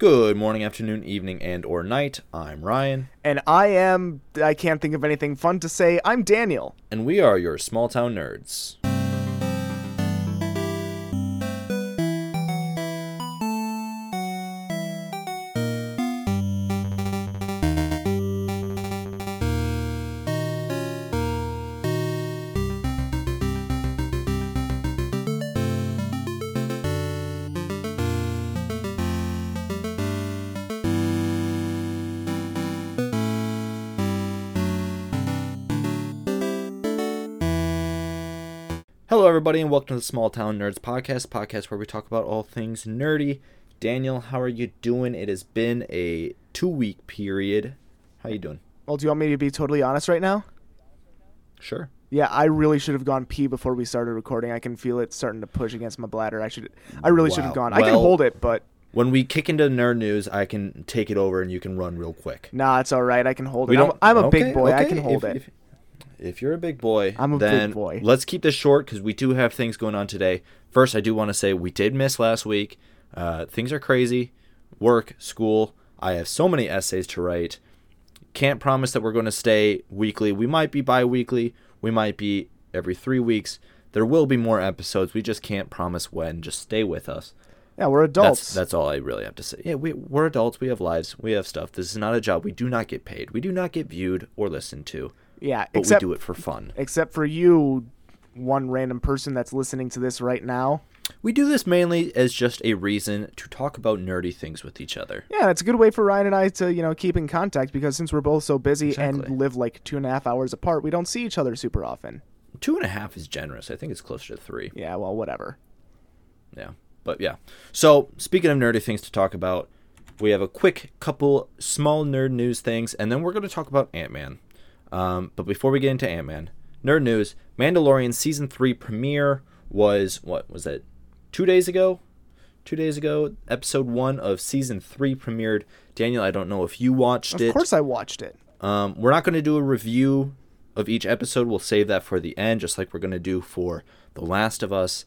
Good morning, afternoon, evening, and or night. I'm Ryan, And I am, I can't think of anything fun to say. I'm Daniel. and we are your small town nerds. Everybody, and welcome to the Small Town Nerds podcast, podcast where we talk about all things nerdy. Daniel, how are you doing? It has been a two-week period. How are you doing? Well, do you want me to be totally honest right now? Sure. Yeah, I really should have gone pee before we started recording. I can feel it starting to push against my bladder. I should, I really should have Wow. gone. I can hold it, but When we kick into nerd news, I can take it over and you can run real quick. nah, it's all right. I can hold We it. I'm, don't. I'm a okay, big boy. I can hold if, it. If, if you're a big boy, I'm a big boy. Let's keep this short because we do have things going on today. First, I do want to say we did miss last week. Uh, things are crazy. Work, school. I have so many essays to write. Can't promise that we're going to stay weekly. We might be bi-weekly. We might be every three weeks. There will be more episodes. We just can't promise when. Just stay with us. yeah, we're adults. That's that's all I really have to say. Yeah, we we're adults. We have lives. We have stuff. This is not a job. We do not get paid. We do not get viewed or listened to. Yeah, But except we do it for fun. except for you, one random person that's listening to this right now. We do this mainly as just a reason to talk about nerdy things with each other. Yeah, it's a good way for Ryan and I to, you know, keep in contact because since we're both so busy Exactly. and live like two and a half hours apart, we don't see each other super often. Two and a half is generous. I think it's closer to three. Yeah, well, whatever. Yeah. But yeah. So speaking of nerdy things to talk about, we have a quick couple small nerd news things, and then we're going to talk about Ant Man. Um, but before we get into Ant Man, nerd news: Mandalorian season three premiere was what was it? Two days ago. Two days ago, episode one of season three premiered. Daniel, I don't know if you watched Of it. Of course, I watched it. Um, we're not going to do a review of each episode. We'll save that for the end, just like we're going to do for The Last of Us.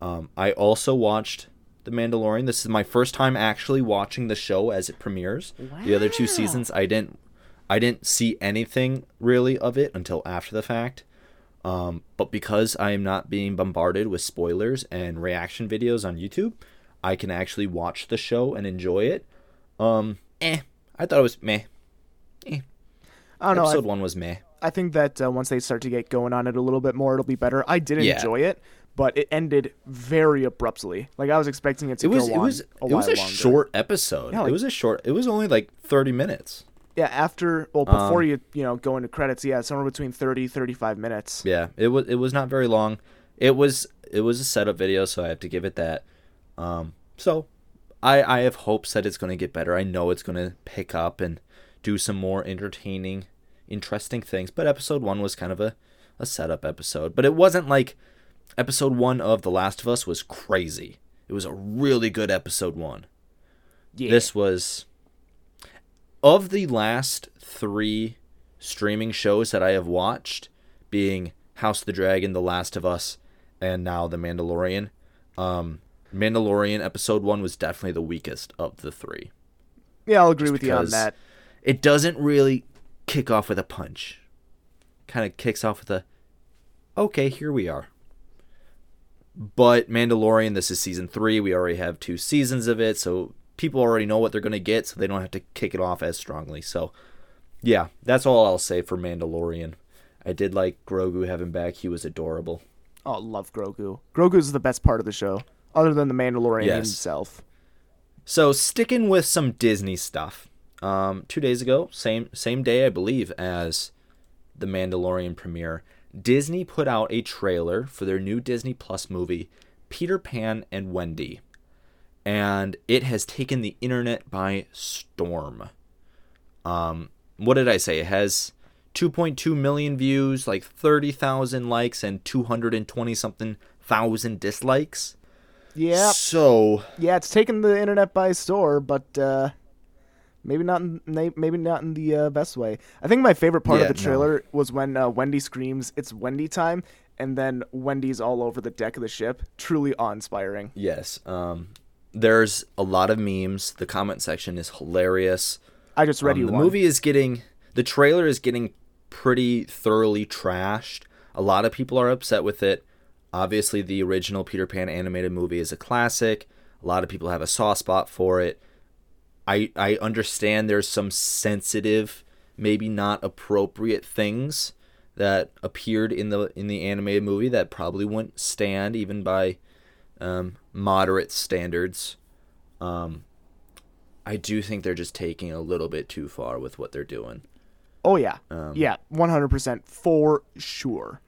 Um, I also watched The Mandalorian. This is my first time actually watching the show as it premieres. Wow. The other two seasons, I didn't, I didn't see anything really of it until after the fact. Um, but because I am not being bombarded with spoilers and reaction videos on YouTube, I can actually watch the show and enjoy it. Um, eh, I thought it was meh. I don't know. Episode one was meh. I think that uh, once they start to get going on it a little bit more, it'll be better. I did Yeah. enjoy it, but it ended very abruptly. Like I was expecting it to It was go it on was a it was a short episode. Yeah, like- it was a short. It was only like thirty minutes. Yeah, after well before Um, you you know go into credits, yeah, somewhere between 30 35 minutes. Yeah, it was it was not very long. It was it was a setup video, so I have to give it that. Um, so I I have hopes that it's going to get better. I know it's going to pick up and do some more entertaining, interesting things. But episode one was kind of a a setup episode, but it wasn't like episode one of The Last of Us was crazy. It was a really good episode one. Yeah. This was of the last three streaming shows that I have watched, being House of the Dragon, The Last of Us, and now The Mandalorian. Um, Mandalorian episode one was definitely the weakest of the three. yeah, I'll agree with you on that. It doesn't really kick off with a punch. Kind of kicks off with a, okay, here we are. But Mandalorian, this is season three. We already have two seasons of it, so people already know what they're going to get, so they don't have to kick it off as strongly. So, yeah, that's all I'll say for Mandalorian. I did like Grogu having back. He was adorable. Oh, love Grogu. Grogu's the best part of the show, other than the Mandalorian Yes. himself. So sticking with some Disney stuff. Um, two days ago, same same day I believe as the Mandalorian premiere, Disney put out a trailer for their new Disney Plus movie, Peter Pan and Wendy, and it has taken the internet by storm. Um, what did I say? It has 2.2 million views, like 30,000 likes, and 220 something thousand dislikes. Yeah, So yeah, it's taken the internet by storm, but uh, maybe not. In, maybe not in the uh, best way. I think my favorite part Yeah, of the no. trailer was when uh, Wendy screams, "It's Wendy time!" and then Wendy's all over the deck of the ship. Truly awe-inspiring. Yes. Um, there's a lot of memes. The comment section is hilarious. I just read Um, you the one. movie is getting the trailer is getting pretty thoroughly trashed. A lot of people are upset with it. Obviously, the original Peter Pan animated movie is a classic. A lot of people have a soft spot for it. I I understand there's some sensitive, maybe not appropriate things that appeared in the in the animated movie that probably wouldn't stand even by um, moderate standards. Um, I do think they're just taking a little bit too far with what they're doing. Oh yeah, Um, yeah, one hundred percent for sure.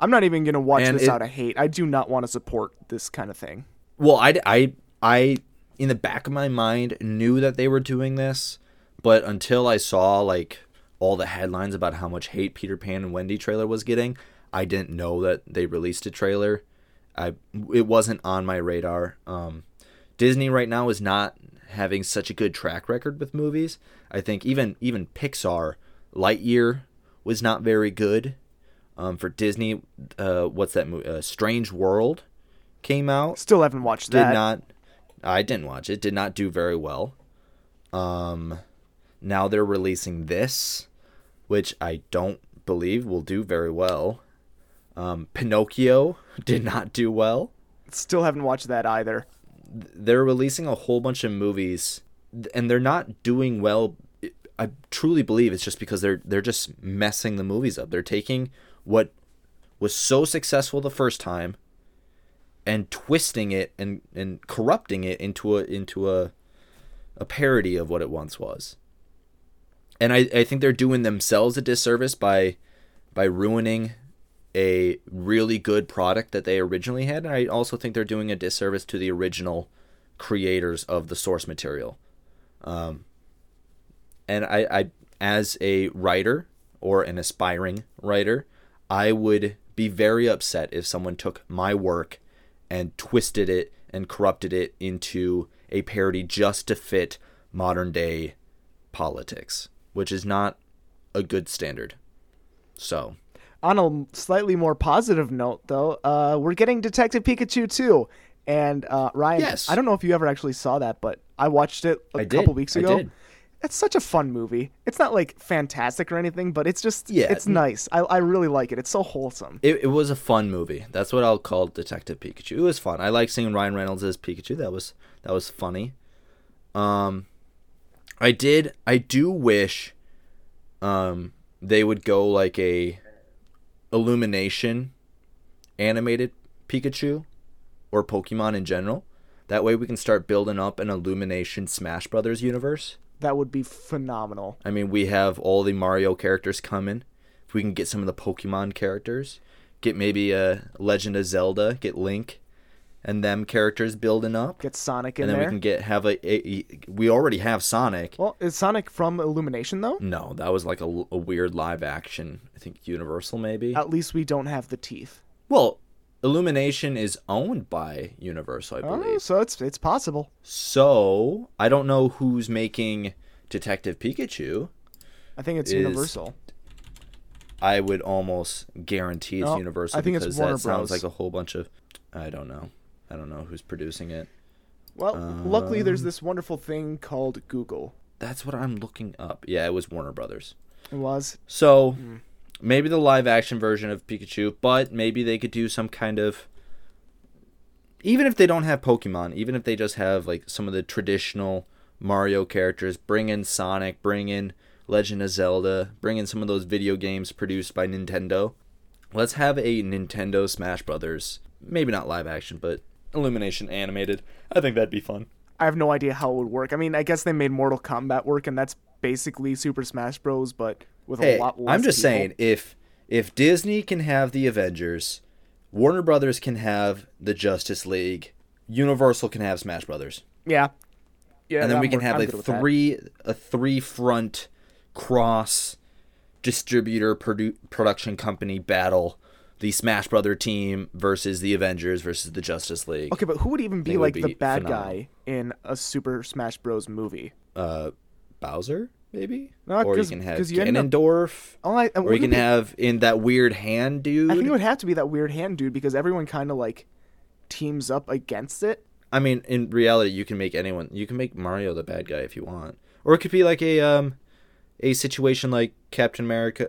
I'm not even gonna watch this it- out of hate. I do not want to support this kind of thing. Well, I, I, I, in the back of my mind, knew that they were doing this, but until I saw like all the headlines about how much hate Peter Pan and Wendy trailer was getting, I didn't know that they released a trailer. I it wasn't on my radar. Um, Disney right now is not having such a good track record with movies. I think even even Pixar, Lightyear was not very good. Um, for Disney, uh, what's that movie? Uh, Strange World came out Still haven't watched did that. Did not I didn't watch it. Did not do very well. Um now they're releasing this, which I don't believe will do very well. Um Pinocchio did not do well. Still haven't watched that either. They're releasing a whole bunch of movies and they're not doing well. I truly believe it's just because they're they're just messing the movies up. They're taking what was so successful the first time and twisting it and, and corrupting it into a into a a parody of what it once was. And I, I think they're doing themselves a disservice by by ruining a really good product that they originally had. And I also think they're doing a disservice to the original creators of the source material. Um, and I, I as a writer or an aspiring writer, I would be very upset if someone took my work and twisted it and corrupted it into a parody just to fit modern day politics, which is not a good standard. So, On a slightly more positive note, though, uh, we're getting Detective Pikachu 2. And uh, Ryan, Yes. I don't know if you ever actually saw that, but I watched it a I did. couple weeks I ago. did. It's such a fun movie. It's not like fantastic or anything, but it's just Yeah. it's nice. I, I really like it. It's so wholesome. it, it was a fun movie. That's what I'll call Detective Pikachu. It was fun. I like seeing Ryan Reynolds as Pikachu. That was that was funny. Um I did I do wish um they would go like a illumination animated Pikachu or Pokemon in general. That way we can start building up an Illumination Smash Brothers universe. That would be phenomenal. I mean, we have all the Mario characters coming. If we can get some of the Pokemon characters, get maybe a Legend of Zelda, get Link, and them characters building up, Get Sonic in and then there. we can get have a, a, a- We already have Sonic. Well, is Sonic from Illumination though? No, that was like a, a weird live action. I think Universal maybe. At least we don't have the teeth. Well, Illumination is owned by Universal, I oh, believe. Oh, so it's it's possible. So I don't know who's making Detective Pikachu. I think it's Is- Universal. I would almost guarantee it's No, Universal I think it's because Warner that sounds like a whole bunch of. I don't know. I don't know who's producing it. Well, luckily there's Um, this wonderful thing called Google. That's what I'm looking up. Yeah, it was Warner Brothers. It was. So Hmm. maybe the live action version of Pikachu, but maybe they could do some kind of. Even if they don't have Pokemon, even if they just have like some of the traditional Mario characters, bring in Sonic, bring in Legend of Zelda, bring in some of those video games produced by Nintendo. Let's have a Nintendo Smash Brothers, maybe not live action, but Illumination animated. I think that'd be fun. I have no idea how it would work. I mean, I guess they made Mortal Kombat work, and that's basically Super Smash Bros. But with Hey, a lot less. I'm just people. saying if if Disney can have the Avengers, Warner Brothers can have the Justice League, Universal can have Smash Brothers, Yeah. Yeah. and then we can work- have I'm like good with that. three a three front cross distributor produ- production company battle. The Smash Brother team versus the Avengers versus the Justice League. Okay, but who would even be like the bad phenomenal. guy in a Super Smash Bros. movie? Uh, Bowser maybe, No, or you can have end up- Oh, I, or you can have in that weird hand dude. I think it would have to be that weird hand dude because everyone kind of like teams up against it. I mean, in reality, you can make anyone. You can make Mario the bad guy if you want, or it could be like a um, a situation like Captain America,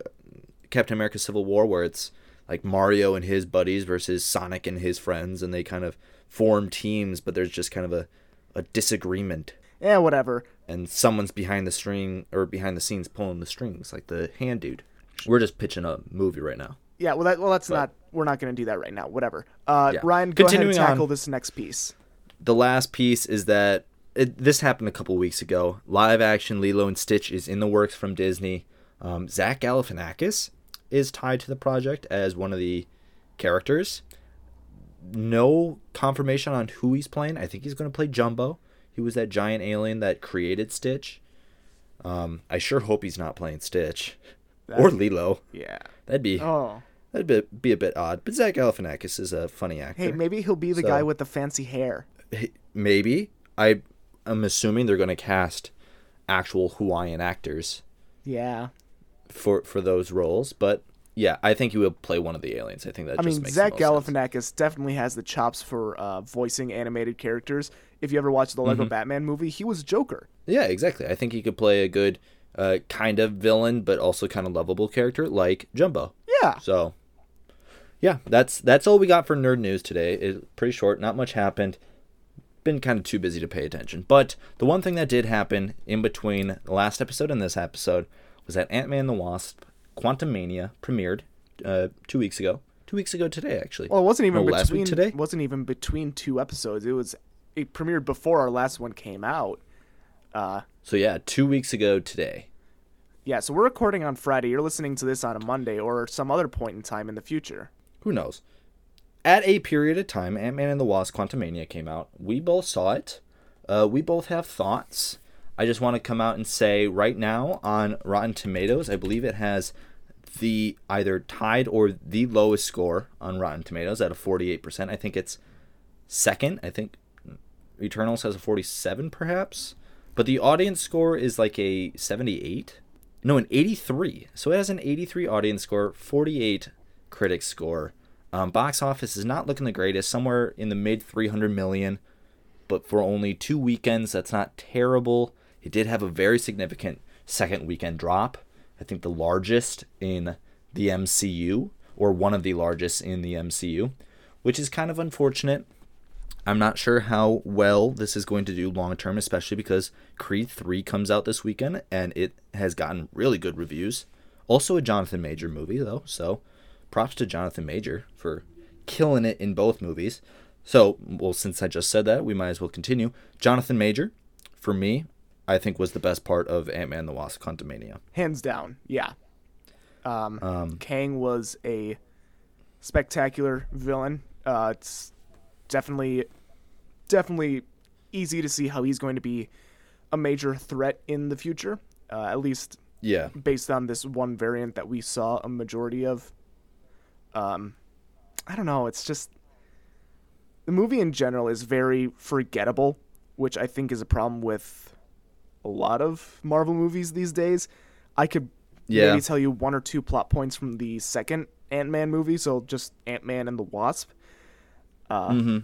Captain America: Civil War, where it's like Mario and his buddies versus Sonic and his friends, and they kind of form teams, but there's just kind of a a disagreement, Yeah, whatever. and someone's behind the string or behind the scenes pulling the strings, like the hand dude. We're just pitching a movie right now. Yeah, well, that well, that's But- not. We're not going to do that right now. Whatever. Uh, Yeah. Ryan, go Continuing ahead and on. tackle this next piece. the last piece is that it, this happened a couple weeks ago. Live action Lilo and Stitch is in the works from Disney. Um, Zach Galifianakis is tied to the project as one of the characters. No confirmation on who he's playing. I think he's going to play Jumba. He was that giant alien that created Stitch. Um, I sure hope he's not playing Stitch or Lilo. Yeah. That'd be Oh. that'd be, be a bit odd. But Zach Galifianakis is a funny actor. Hey, maybe he'll be the So- guy with the fancy hair. maybe I I am assuming they're going to cast actual Hawaiian actors Yeah. For for those roles, but yeah, I think he will play one of the aliens. I think that I just mean, makes Zach most sense. Galifianakis definitely has the chops for uh, voicing animated characters. If you ever watched the Lego Mm-hmm. Batman movie, he was Joker. Yeah, exactly. I think he could play a good uh, kind of villain, but also kind of lovable character like Jumba. Yeah. So, yeah, that's that's all we got for nerd news today. It's pretty short. Not much happened. Been kind of too busy to pay attention. But the one thing that did happen in between the last episode and this episode was that Ant Man and the Wasp: Quantumania premiered uh, two weeks ago. Two weeks ago today, actually. Well, it wasn't even No, last between week today? wasn't even between two episodes. It was it premiered before our last one came out. Uh, So yeah, two weeks ago today. yeah, so we're recording on Friday. You're listening to this on a Monday or some other point in time in the future. Who knows? At a period of time, Ant Man and the Wasp: Quantumania came out. We both saw it. Uh, we both have thoughts. I just want to come out and say right now on Rotten Tomatoes, I believe it has the either tied or the lowest score on Rotten Tomatoes at a 48%. I think it's second. I think Eternals has a 47 perhaps, but the audience score is like a 78. No, an 83. So it has an 83 audience score, 48 critic score. Um, box office is not looking the greatest, somewhere in the mid 300 million, but for only two weekends, that's not terrible. It did have a very significant second weekend drop. I think the largest in the MCU, or one of the largest in the MCU, which is kind of unfortunate. I'm not sure how well this is going to do long term, especially because Creed 3 comes out this weekend and it has gotten really good reviews. Also, a Jonathan Major movie, though, so props to Jonathan Major for killing it in both movies. So, well, since I just said that, we might as well continue. Jonathan Major, for me, I think was the best part of Ant Man the Wasp Quantumania. Hands down, yeah. Um, Um, Kang was a spectacular villain. Uh, it's definitely, definitely easy to see how he's going to be a major threat in the future. Uh, at least yeah. based on this one variant that we saw a majority of. Um, I don't know. It's just the movie in general is very forgettable, which I think is a problem with a lot of Marvel movies these days. I could Yeah. maybe tell you one or two plot points from the second Ant Man movie, so just Ant Man and the Wasp. Uh, hmm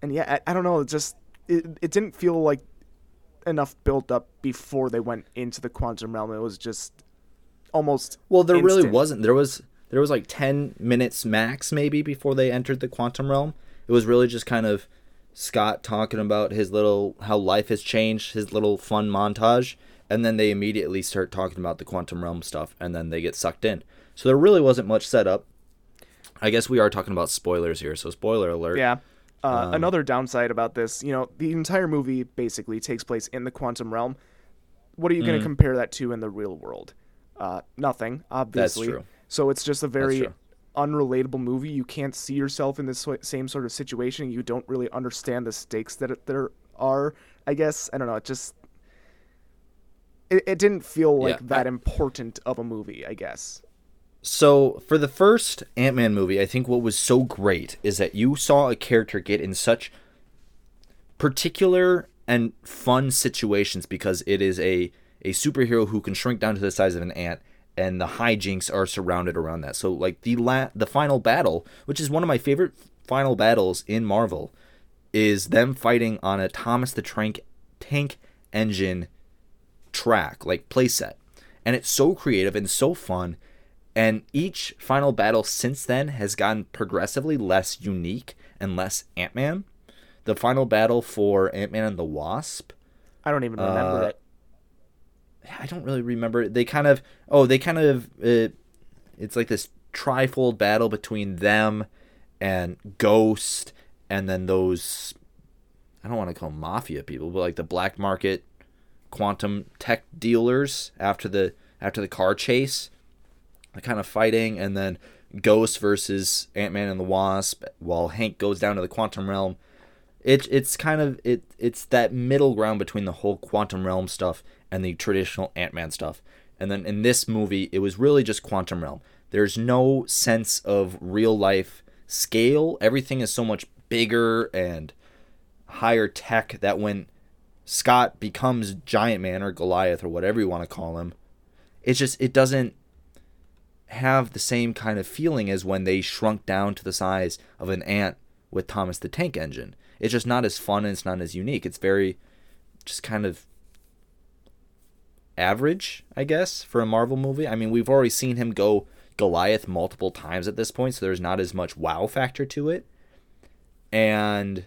and yeah, I, I don't know. It just it, it didn't feel like enough built up before they went into the quantum realm. It was just almost Well, there really wasn't. There was there was like ten minutes max maybe before they entered the quantum realm. It was really just kind of Scott talking about his little how life has changed, his little fun montage, and then they immediately start talking about the quantum realm stuff, and then they get sucked in. So there really wasn't much setup. I guess we are talking about spoilers here, so spoiler alert. Yeah. Uh, Um, another downside about this, you know, the entire movie basically takes place in the quantum realm. What are you Mm. going to compare that to in the real world? Uh, nothing, obviously. That's true. So it's just a very. Unrelatable movie. You can't see yourself in this same sort of situation. You don't really understand the stakes that it, there are. I guess I don't know. It just it, it didn't feel like Yeah, that I- important of a movie. I guess. So for the first Ant Man movie, I think what was so great is that you saw a character get in such particular and fun situations because it is a a superhero who can shrink down to the size of an ant and the hijinks are surrounded around that. So like the la- the final battle, which is one of my favorite final battles in Marvel, is them fighting on a Thomas the Tank tank engine track, like playset. And it's so creative and so fun. And each final battle since then has gotten progressively less unique and less Ant Man. The final battle for Ant Man and the Wasp. I don't even remember Uh, it. I don't really remember. They kind of oh they kind of uh, it's like this trifold battle between them and Ghost and then those I don't want to call them mafia people, but like the black market quantum tech dealers after the after the car chase. They're kind of fighting and then Ghost versus Ant Man and the Wasp while Hank goes down to the quantum realm. It, it's kind of it it's that middle ground between the whole quantum realm stuff and the traditional Ant-Man stuff. And then in this movie, it was really just quantum realm. There's no sense of real life scale. Everything is so much bigger and higher tech that when Scott becomes Giant Man or Goliath or whatever you want to call him, it's just it doesn't have the same kind of feeling as when they shrunk down to the size of an ant with Thomas the Tank Engine. It's just not as fun and it's not as unique. It's very just kind of average, I guess, for a Marvel movie. I mean, we've already seen him go Goliath multiple times at this point, so there's not as much wow factor to it. And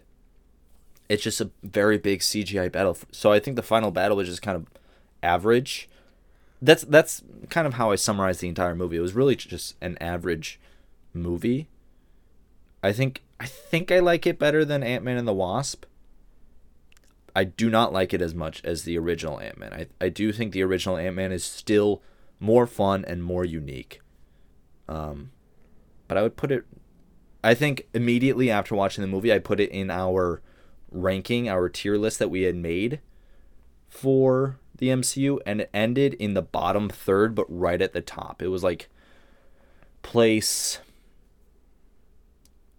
it's just a very big CGI battle. So I think the final battle was just kind of average. That's that's kind of how I summarize the entire movie. It was really just an average movie. I think I think I like it better than Ant Man and the Wasp. I do not like it as much as the original Ant Man. I, I do think the original Ant Man is still more fun and more unique. Um, but I would put it. I think immediately after watching the movie, I put it in our ranking, our tier list that we had made for the MCU, and it ended in the bottom third, but right at the top. It was like place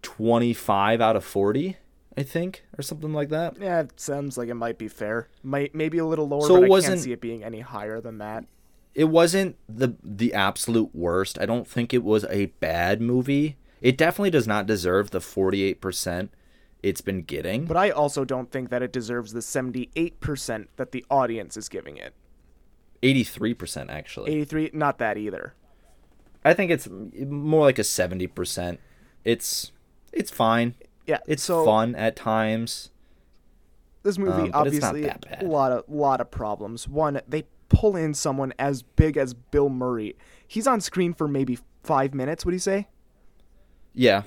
25 out of 40, I think, or something like that. Yeah, it sounds like it might be fair. Might maybe a little lower, So but it I wasn't- can't see it being any higher than that. it wasn't the the absolute worst. I don't think it was a bad movie. It definitely does not deserve the 48% it's been getting. But I also don't think that it deserves the 78% that the audience is giving it. 83% actually. 83, not that either. I think it's more like a 70%. It's it's fine. Yeah, It's so fun at times. this movie um, but it's not obviously a lot of lot of problems. One, they pull in someone as big as Bill Murray. He's on screen for maybe 5 minutes, would you say? Yeah.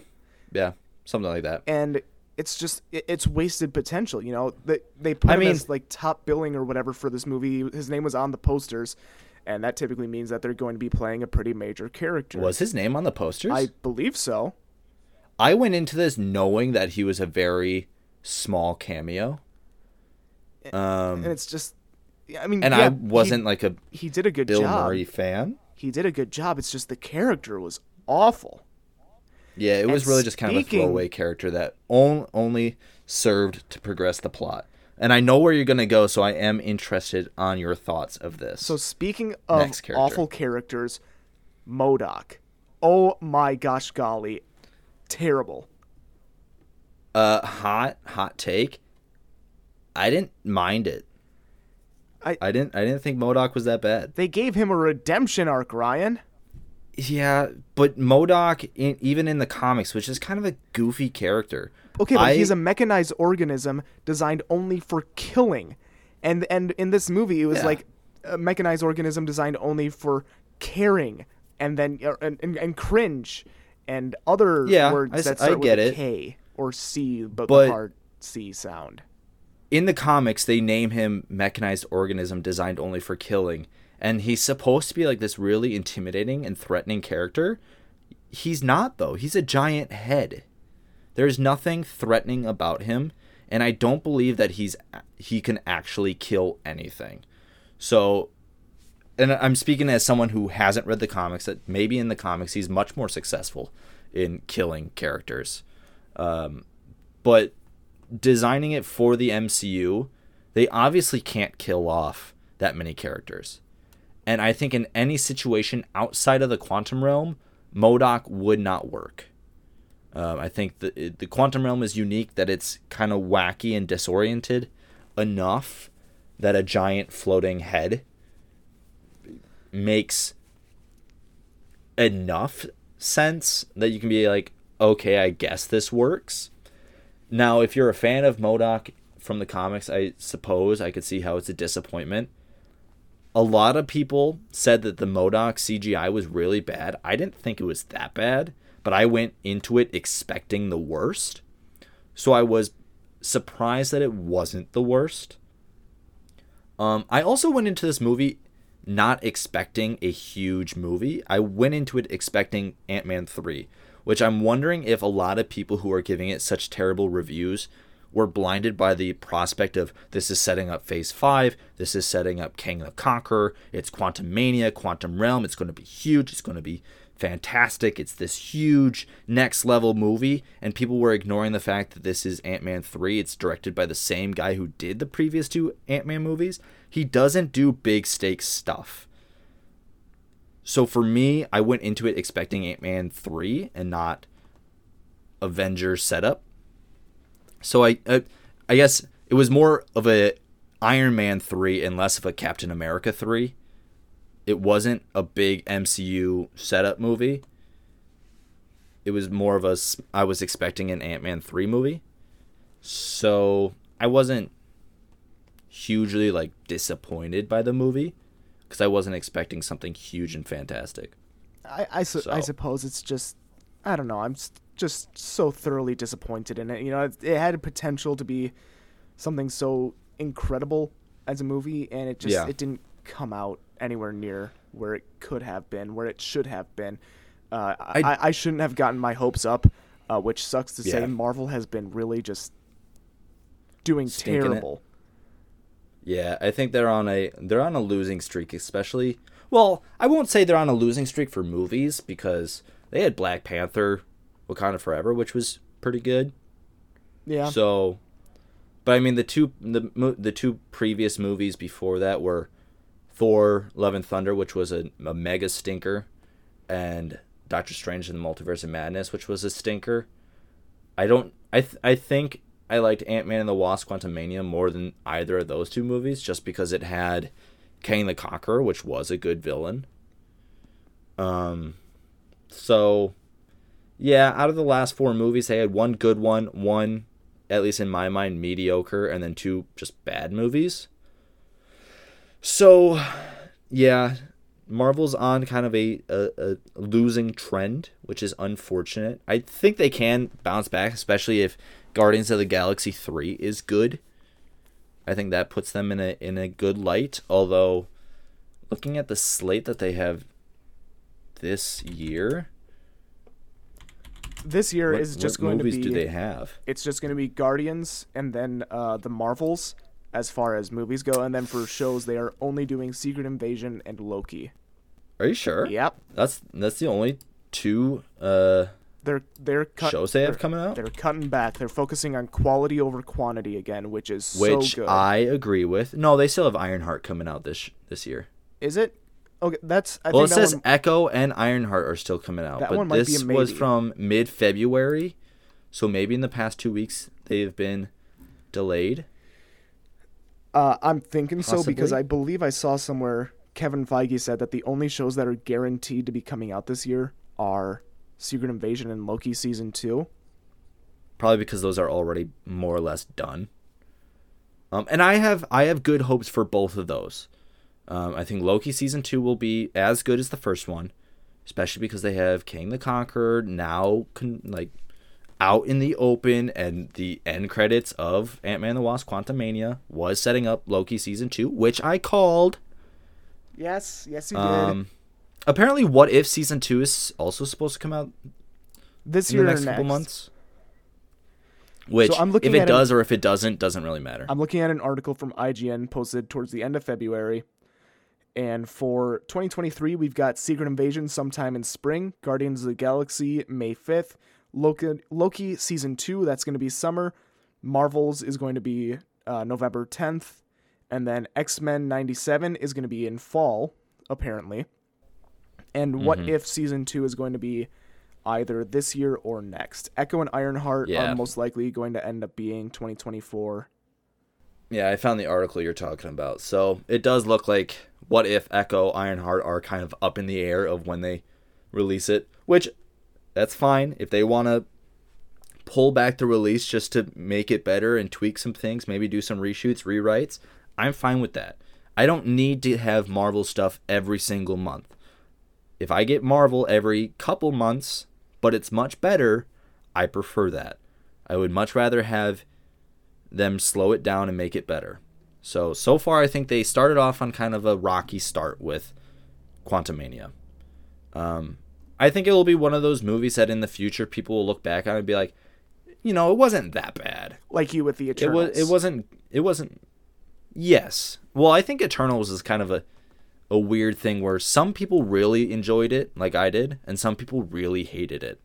Yeah. Something like that. and it's just it- it's wasted potential you know they, they put I him mean- as like top billing or whatever for this movie his name was on the posters and that typically means that they're going to be playing a pretty major character Was his name on the posters? i believe so I went into this knowing that he was a very small cameo. Um and it's just yeah, i mean and yeah, I wasn't like a he, he did a good Bill job Murray fan. he did a good job it's just the character was awful Yeah, it was really just kind of a throwaway character that on, only served to progress the plot. And I know where you're going to go, so I am interested on your thoughts of this. so speaking of character. awful characters MODOK oh my gosh golly terrible uh hot hot take. I didn't mind it. I- I didn't I didn't think MODOK was that bad. they gave him a redemption arc ryan Yeah, but MODOK in, even in the comics, which is kind of a goofy character. Okay, but I- he's a mechanized organism designed only for killing, and and in this movie it was Yeah. like a mechanized organism designed only for caring, and then uh, and, and, and cringe, and other Yeah, words I that I start get with a it. K or C, but, But- the hard C sound. in the comics they name him mechanized organism designed only for killing. And he's supposed to be like this really intimidating and threatening character. He's not though. He's a giant head. There's nothing threatening about him and i don't believe that he's he can actually kill anything. So and i'm speaking as someone who hasn't read the comics that maybe in the comics he's much more successful in killing characters um, but designing it for the MCU, they obviously can't kill off that many characters. And I think in any situation outside of the quantum realm, MODOK would not work. Um, I think the the quantum realm is unique that it's kind of wacky and disoriented enough that a giant floating head makes enough sense that you can be like, okay, I guess this works. Now, if you're a fan of MODOK from the comics, I suppose I could see how it's a disappointment. A lot of people said that the MODOK CGI was really bad. I didn't think it was that bad, but I went into it expecting the worst. So I was surprised that it wasn't the worst. Um, I also went into this movie not expecting a huge movie. I went into it expecting Ant Man 3, which I'm wondering if a lot of people who are giving it such terrible reviews were blinded by the prospect of this is setting up Phase 5, this is setting up Kang the Conqueror, it's Quantumania, Quantum Realm, it's going to be huge, it's going to be fantastic. It's this huge next level movie, and people were ignoring the fact that this is Ant Man 3. It's directed by the same guy who did the previous two Ant Man movies. He doesn't do big stakes stuff. So for me, I went into it expecting Ant Man 3 and not Avengers setup. So I, I, I guess it was more of a Iron Man 3 and less of a Captain America 3 it wasn't a big MCU setup movie. It was more of a I was expecting an Ant-Man 3 movie. So, I wasn't hugely like disappointed by the movie cuz I wasn't expecting something huge and fantastic. I I, su- so. I suppose it's just I don't know. I'm just so thoroughly disappointed in it. You know, it, it had potential to be something so incredible as a movie and it just yeah. it didn't come out anywhere near where it could have been, where it should have been. Uh, I, I, shouldn't have gotten my hopes up, uh, which sucks to yeah. say. Marvel has been really just doing Stinking terrible. It. Yeah, I think they're on a they're on a losing streak, especially. Well, I won't say they're on a losing streak for movies because they had Black Panther, Wakanda Forever, which was pretty good. Yeah. So, but I mean the two the the two previous movies before that were Thor: Love and Thunder, which was a, a mega stinker, and Doctor Strange and the Multiverse of Madness, which was a stinker. I don't. I th- I think I liked Ant Man and the Wasp: Quantumania more than either of those two movies, just because it had Kang the Conqueror, which was a good villain. Um, so yeah, out of the last four movies, they had one good one, one at least in my mind mediocre, and then two just bad movies. So, yeah, Marvel's on kind of a, a, a, losing trend, which is unfortunate. I think they can bounce back, especially if Guardians of the Galaxy 3 is good. I think that puts them in a in a good light. Although, looking at the slate that they have this year, this year what, is just going to be. do they have? It's just going to be Guardians and then uh, the Marvels as far as movies go, and then for shows they are only doing Secret Invasion and Loki. Are you sure? Yep. That's that's the only two uh they're they're cut, shows they have coming out. They're cutting back. They're focusing on quality over quantity again, which is which so good. I agree with. No, they still have Ironheart coming out this this year. Is it? Okay, that's. I well, it says one, Echo and Ironheart are still coming out, that but one might this was from mid February, so maybe in the past two weeks they've been delayed. Uh, I'm thinking Possibly. so because I believe I saw somewhere Kevin Feige said that the only shows that are guaranteed to be coming out this year are Secret Invasion and Loki season two. Probably because those are already more or less done. Um, and I have I have good hopes for both of those. Um, I think Loki season two will be as good as the first one, especially because they have Kang the Conqueror now, con- like out in the open, and the end credits of Ant Man the Wasp Quantumania was setting up Loki season two, which I called. Yes, yes, you um, did. Apparently, What If season two is also supposed to come out this year the next, next couple months. Which, so if it does an, or if it doesn't, doesn't really matter. I'm looking at an article from IGN posted towards the end of February. And for 2023, we've got Secret Invasion sometime in spring, Guardians of the Galaxy May 5th, Loki, Loki season two, that's going to be summer. Marvels is going to be uh, November 10th. And then X Men 97 is going to be in fall, apparently. And mm-hmm. What If season two is going to be either this year or next. Echo and Ironheart Yeah. are most likely going to end up being 2024. Yeah, I found the article you're talking about. So it does look like what if Echo, Ironheart are kind of up in the air of when they release it, which that's fine if they want to pull back the release just to make it better and tweak some things, maybe do some reshoots, rewrites. I'm fine with that. I don't need to have Marvel stuff every single month. If I get Marvel every couple months, but it's much better, I prefer that. I would much rather have them slow it down and make it better. So so far I think they started off on kind of a rocky start with Quantumania. Um I think it will be one of those movies that in the future people will look back on and be like, you know, it wasn't that bad. Like you with the It was it wasn't it wasn't Yes. Well, I think Eternals is kind of a a weird thing where some people really enjoyed it like I did and some people really hated it.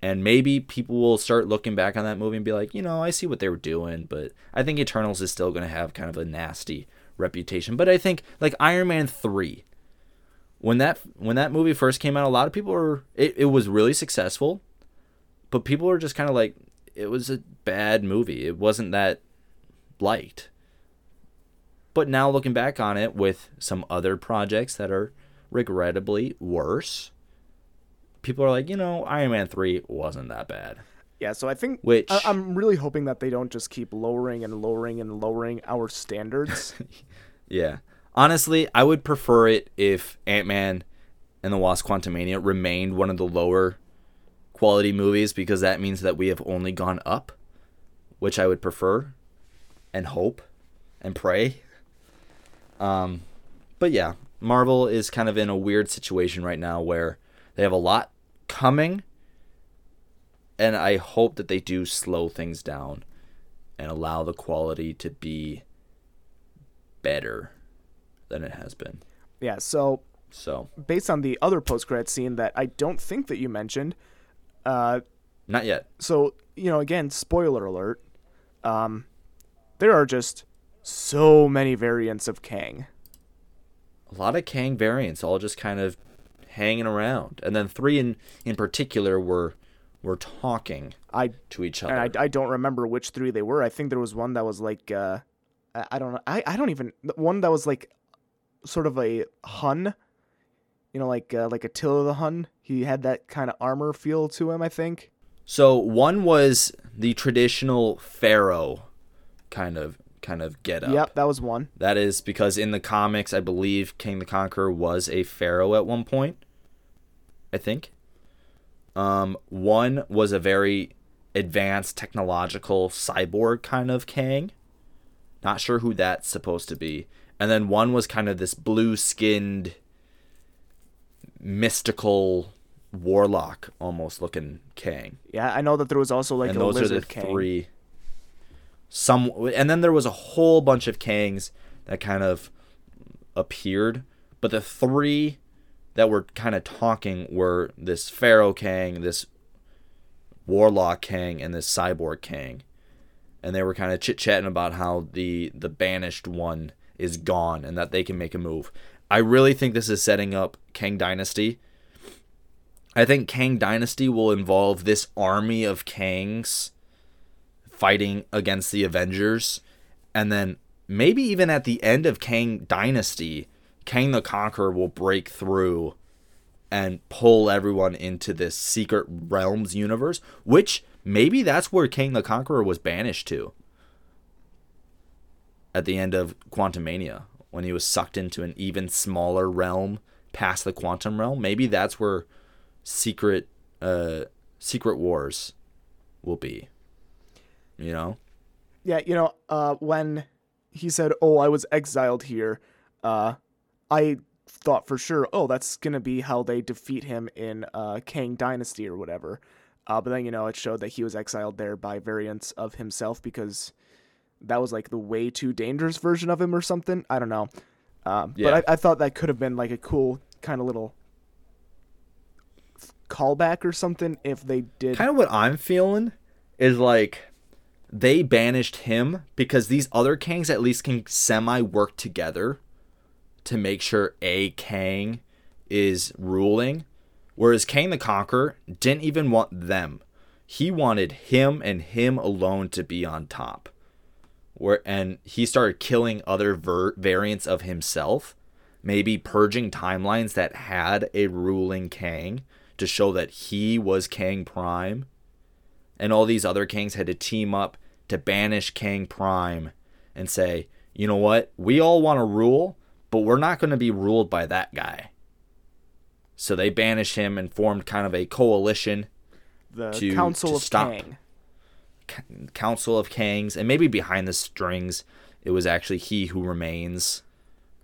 And maybe people will start looking back on that movie and be like, you know, I see what they were doing, but I think Eternals is still going to have kind of a nasty reputation. But I think like Iron Man 3 when that when that movie first came out, a lot of people were it, it was really successful, but people were just kind of like it was a bad movie. It wasn't that liked. But now looking back on it with some other projects that are regrettably worse, people are like, you know, Iron Man 3 wasn't that bad. Yeah, so I think Which- I, I'm really hoping that they don't just keep lowering and lowering and lowering our standards. Yeah. Honestly, I would prefer it if Ant Man and the Wasp Quantumania remained one of the lower quality movies because that means that we have only gone up, which I would prefer and hope and pray. Um, but yeah, Marvel is kind of in a weird situation right now where they have a lot coming, and I hope that they do slow things down and allow the quality to be better than it has been. yeah, so So, based on the other post credit scene that I don't think that you mentioned, uh, not yet. so you know, again, spoiler alert. Um, there are just so many variants of Kang. A lot of Kang variants all just kind of hanging around. And then three in in particular were were talking I to each other. and I, I don't remember which three they were. I think there was one that was like uh, I, I don't know. I, I don't even one that was like sort of a Hun. You know, like uh, like Attila the Hun. He had that kind of armor feel to him. I think. So one was the traditional pharaoh kind of kind of get up. Yep, that was one. That is because in the comics, I believe Kang the Conqueror was a pharaoh at one point. I think. Um, one was a very advanced technological cyborg kind of Kang. Not sure who that's supposed to be. And then one was kind of this blue skinned, mystical warlock almost looking Kang Yeah, I know that there was also like and a those are lizard the Kang. three. Some and then there was a whole bunch of Kangs that kind of appeared, but the three that were kind of talking were this Pharaoh Kang, this Warlock Kang, and this Cyborg Kang, and they were kind of chit chatting about how the the banished one is gone and that they can make a move. I really think this is setting up Kang Dynasty. I think Kang Dynasty will involve this army of Kangs fighting against the Avengers. And then maybe even at the end of Kang Dynasty, Kang the Conqueror will break through and pull everyone into this Secret Realms universe, which maybe that's where Kang the Conqueror was banished to at the end of Quantumania when he was sucked into an even smaller realm past the quantum realm. Maybe that's where secret uh secret wars will be. You know? Yeah, you know, uh, when he said, "Oh, I was exiled here," uh, I thought for sure, "Oh, that's gonna be how they defeat him in uh, Kang Dynasty or whatever." Uh, but then you know, it showed that he was exiled there by variants of himself because that was like the way too dangerous version of him or something. I don't know. Um, Yeah. But I, I thought that could have been like a cool kind of little callback or something if they did. Kind of what I'm feeling is like they banished him because these other Kangs at least can semi work together to make sure a Kang is ruling. Whereas Kang the Conqueror didn't even want them. He wanted him and him alone to be on top. Where and he started killing other ver- variants of himself, maybe purging timelines that had a ruling Kang to show that he was Kang Prime. And all these other Kangs had to team up to banish Kang Prime and say, you know what? We all want to rule, but we're not going to be ruled by that guy. So they banished him and formed kind of a coalition. The to- Council to of stop. Kang. Council of Kangs, and maybe behind the strings, it was actually he who remains,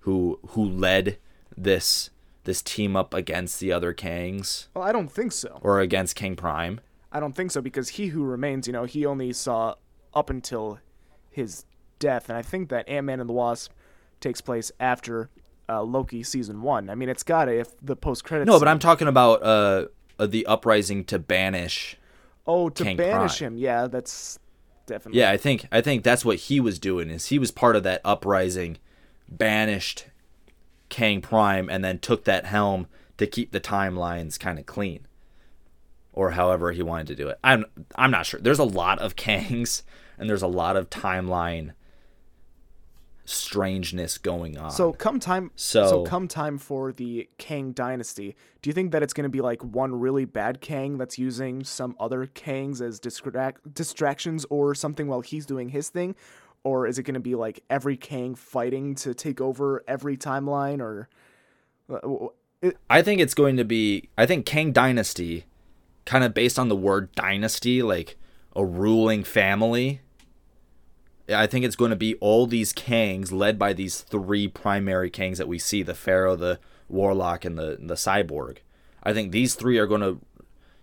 who who led this this team up against the other Kangs Well, I don't think so. or against Kang Prime. I don't think so because he who remains, you know, he only saw up until his death, and I think that Ant Man and the Wasp takes place after uh, Loki season one. I mean, it's gotta if the post credits. No, but I'm talking about uh, uh the uprising to banish. Oh to banish him. Yeah, that's definitely. Yeah, I think I think that's what he was doing. Is he was part of that uprising, banished Kang Prime, and then took that helm to keep the timelines kind of clean, or however he wanted to do it. I'm I'm not sure. There's a lot of Kangs, and there's a lot of timeline strangeness going on. So come time. So- come time for the Kang dynasty. Do you think that it's going to be like one really bad Kang that's using some other Kangs as distract- distractions or something while he's doing his thing, or is it going to be like every Kang fighting to take over every timeline, or? uh, It, I think it's going to be. I think Kang Dynasty, kind of based on the word dynasty, like a ruling family. I think it's going to be all these Kangs led by these three primary Kangs that we see: the Pharaoh, the Warlock, and the the Cyborg. I think these three are going to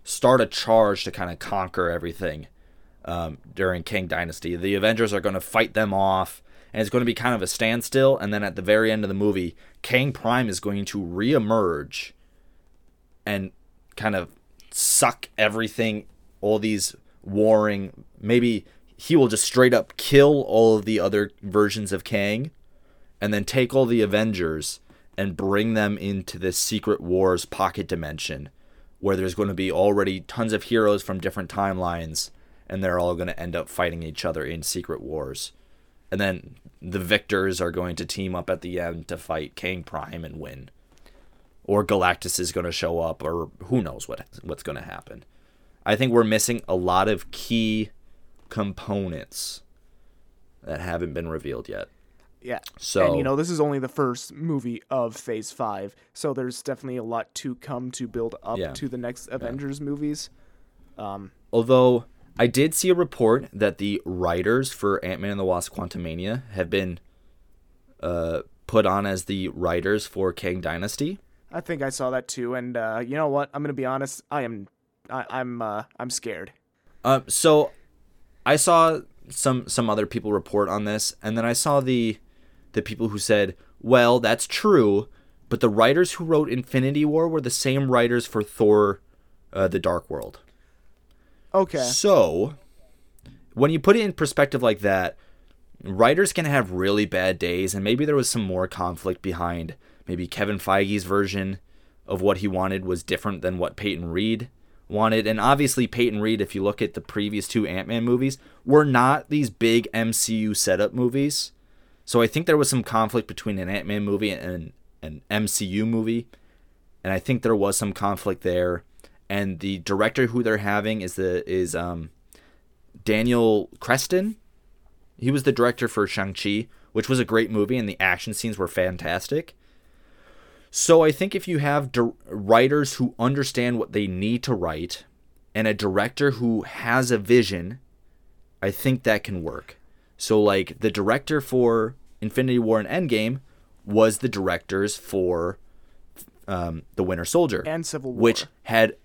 start a charge to kind of conquer everything um, during Kang Dynasty. The Avengers are going to fight them off, and it's going to be kind of a standstill. And then at the very end of the movie, Kang Prime is going to reemerge and kind of suck everything, all these warring. Maybe he will just straight up kill all of the other versions of Kang, and then take all the Avengers and bring them into this Secret Wars pocket dimension, where there's going to be already tons of heroes from different timelines, and they're all going to end up fighting each other in Secret Wars. And then the victors are going to team up at the end to fight Kang Prime and win or Galactus is going to show up, or who knows what what's going to happen. I think we're missing a lot of key components that haven't been revealed yet. yeah. So and you know, this is only the first movie of Phase Five, so there's definitely a lot to come to build up Yeah. to the next Avengers movies. Um, although I did see a report that the writers for Ant Man and the Wasp: Quantumania have been uh, put on as the writers for Kang Dynasty. I think I saw that too, and uh, you know what? I'm gonna be honest. I am, I, I'm, uh, I'm scared. Um, so I saw some some other people report on this, and then I saw the the people who said, "Well, that's true, but the writers who wrote Infinity War were the same writers for Thor: uh, The Dark World." Okay. So, when you put it in perspective like that, writers can have really bad days, and maybe there was some more conflict behind. Maybe Kevin Feige's version of what he wanted was different than what Peyton Reed wanted. And obviously, Peyton Reed, if you look at the previous two Ant Man movies, were not these big MCU setup movies. So I think there was some conflict between an Ant Man movie and an MCU movie. And I think there was some conflict there. And the director who they're having is the is um Daniel Cretton. He was the director for Shang-Chi, which was a great movie and the action scenes were fantastic. So I think if you have di- writers who understand what they need to write and a director who has a vision, I think that can work. So like the director for Infinity War and Endgame was the directors for um, the Winter Soldier And Civil War. which had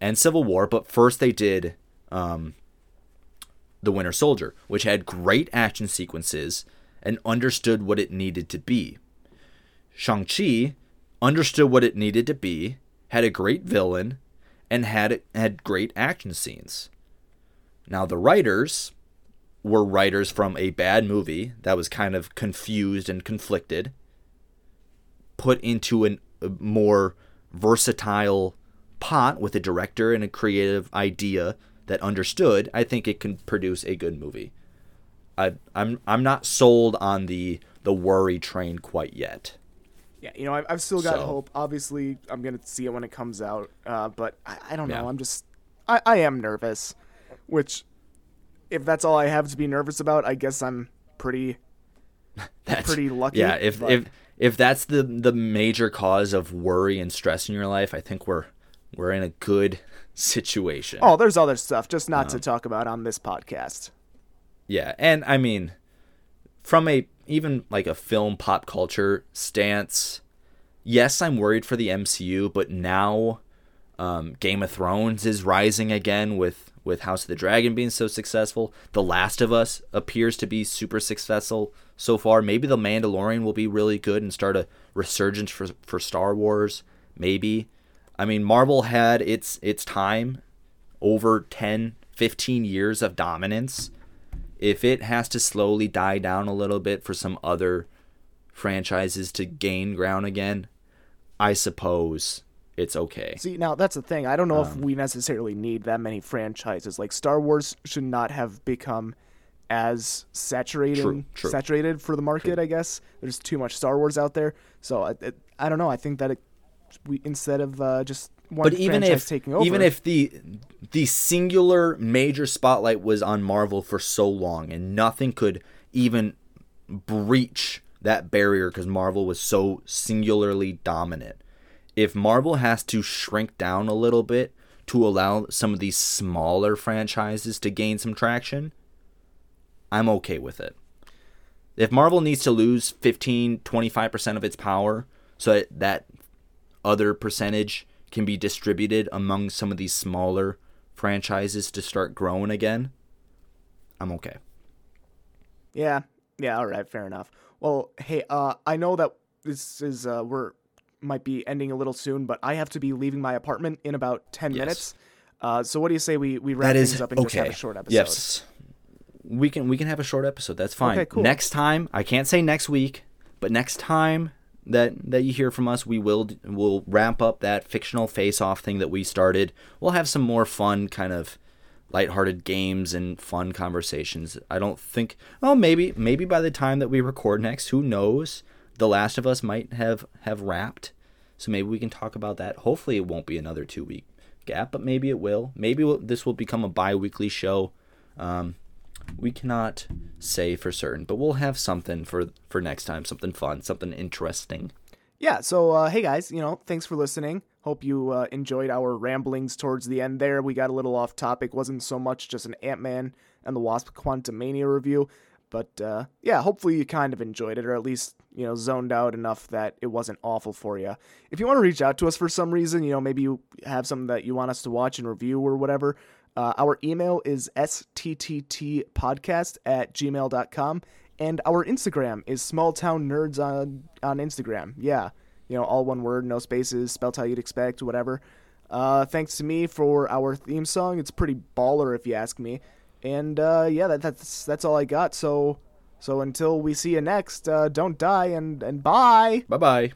and Civil War, but first they did um, the Winter Soldier, which had great action sequences and understood what it needed to be. Shang Chi understood what it needed to be, had a great villain, and had had great action scenes. Now the writers were writers from a bad movie that was kind of confused and conflicted, put into an, a more versatile pot with a director and a creative idea that understood, I think it can produce a good movie. I, I'm I'm not sold on the the worry train quite yet. Yeah, you know, I've, I've still got So- hope. Obviously, I'm gonna see it when it comes out. Uh, but I, I don't know. Yeah. I'm just, I, I am nervous. Which, if that's all I have to be nervous about, I guess I'm pretty. That's Pretty lucky, Yeah, if but- if if that's the the major cause of worry and stress in your life, I think we're we're in a good situation. Oh, there's other stuff, just not to talk about on this podcast. Yeah, and I mean, from a even like a film pop culture stance, yes, I'm worried for the MCU, but now um, Game of Thrones is rising again with with House of the Dragon being so successful. The Last of Us appears to be super successful so far. Maybe The Mandalorian will be really good and start a resurgence for for Star Wars. Maybe. I mean, Marvel had its its time over 10, 15 years of dominance if it has to slowly die down a little bit for some other franchises to gain ground again, I suppose it's okay. See, now that's the thing. I don't know Um, if we necessarily need that many franchises. Like Star Wars should not have become as saturating True, true. saturated for the market. I guess there's too much Star Wars out there. So I, I, I don't know. I think that it, we instead of uh, just one But even if taking over, even if the the singular major spotlight was on Marvel for so long and nothing could even breach that barrier because Marvel was so singularly dominant. If Marvel has to shrink down a little bit to allow some of these smaller franchises to gain some traction, I'm okay with it. If Marvel needs to lose 15, 25% of its power so that, that other percentage can be distributed among some of these smaller franchises to start growing again, I'm okay. Yeah. Yeah. All right. Fair enough. Well, hey, uh, I know that this is uh, we're might be ending a little soon, but I have to be leaving my apartment in about ten Yes. minutes. Uh, so what do you say we we wrap That things is up and just have a short episode? Yes. We can we can have a short episode. That's fine. Okay, cool. Next time, I can't say next week, but next time that that you hear from us, we will we'll wrap up that fictional face-off thing that we started. We'll have some more fun kind of lighthearted games and fun conversations. I don't think well maybe maybe by the time that we record next, who knows? The Last of Us might have have wrapped. So maybe we can talk about that. Hopefully it won't be another 2 week gap, but maybe it will. Maybe this will become a bi-weekly show. Um, we cannot say for certain, but we'll have something for for next time, something fun, something interesting. yeah so uh, hey guys you know thanks for listening. Hope you uh, enjoyed our ramblings towards the end there. We got a little off topic. Wasn't so much just an ant-man and the wasp quantumania review but uh, yeah hopefully you kind of enjoyed it or at least you know zoned out enough that it wasn't awful for you if you want to reach out to us for some reason you know maybe you have something that you want us to watch and review or whatever uh, our email is stttpodcast at gmail.com and our Instagram is smalltown nerds on on Instagram. Yeah, you know, all one word, no spaces, spelled how you'd expect, whatever. Uh, thanks to me for our theme song. It's pretty baller, if you ask me. And uh, yeah, that, that's that's all I got. So so until we see you next, uh, don't die and and bye. Bye bye.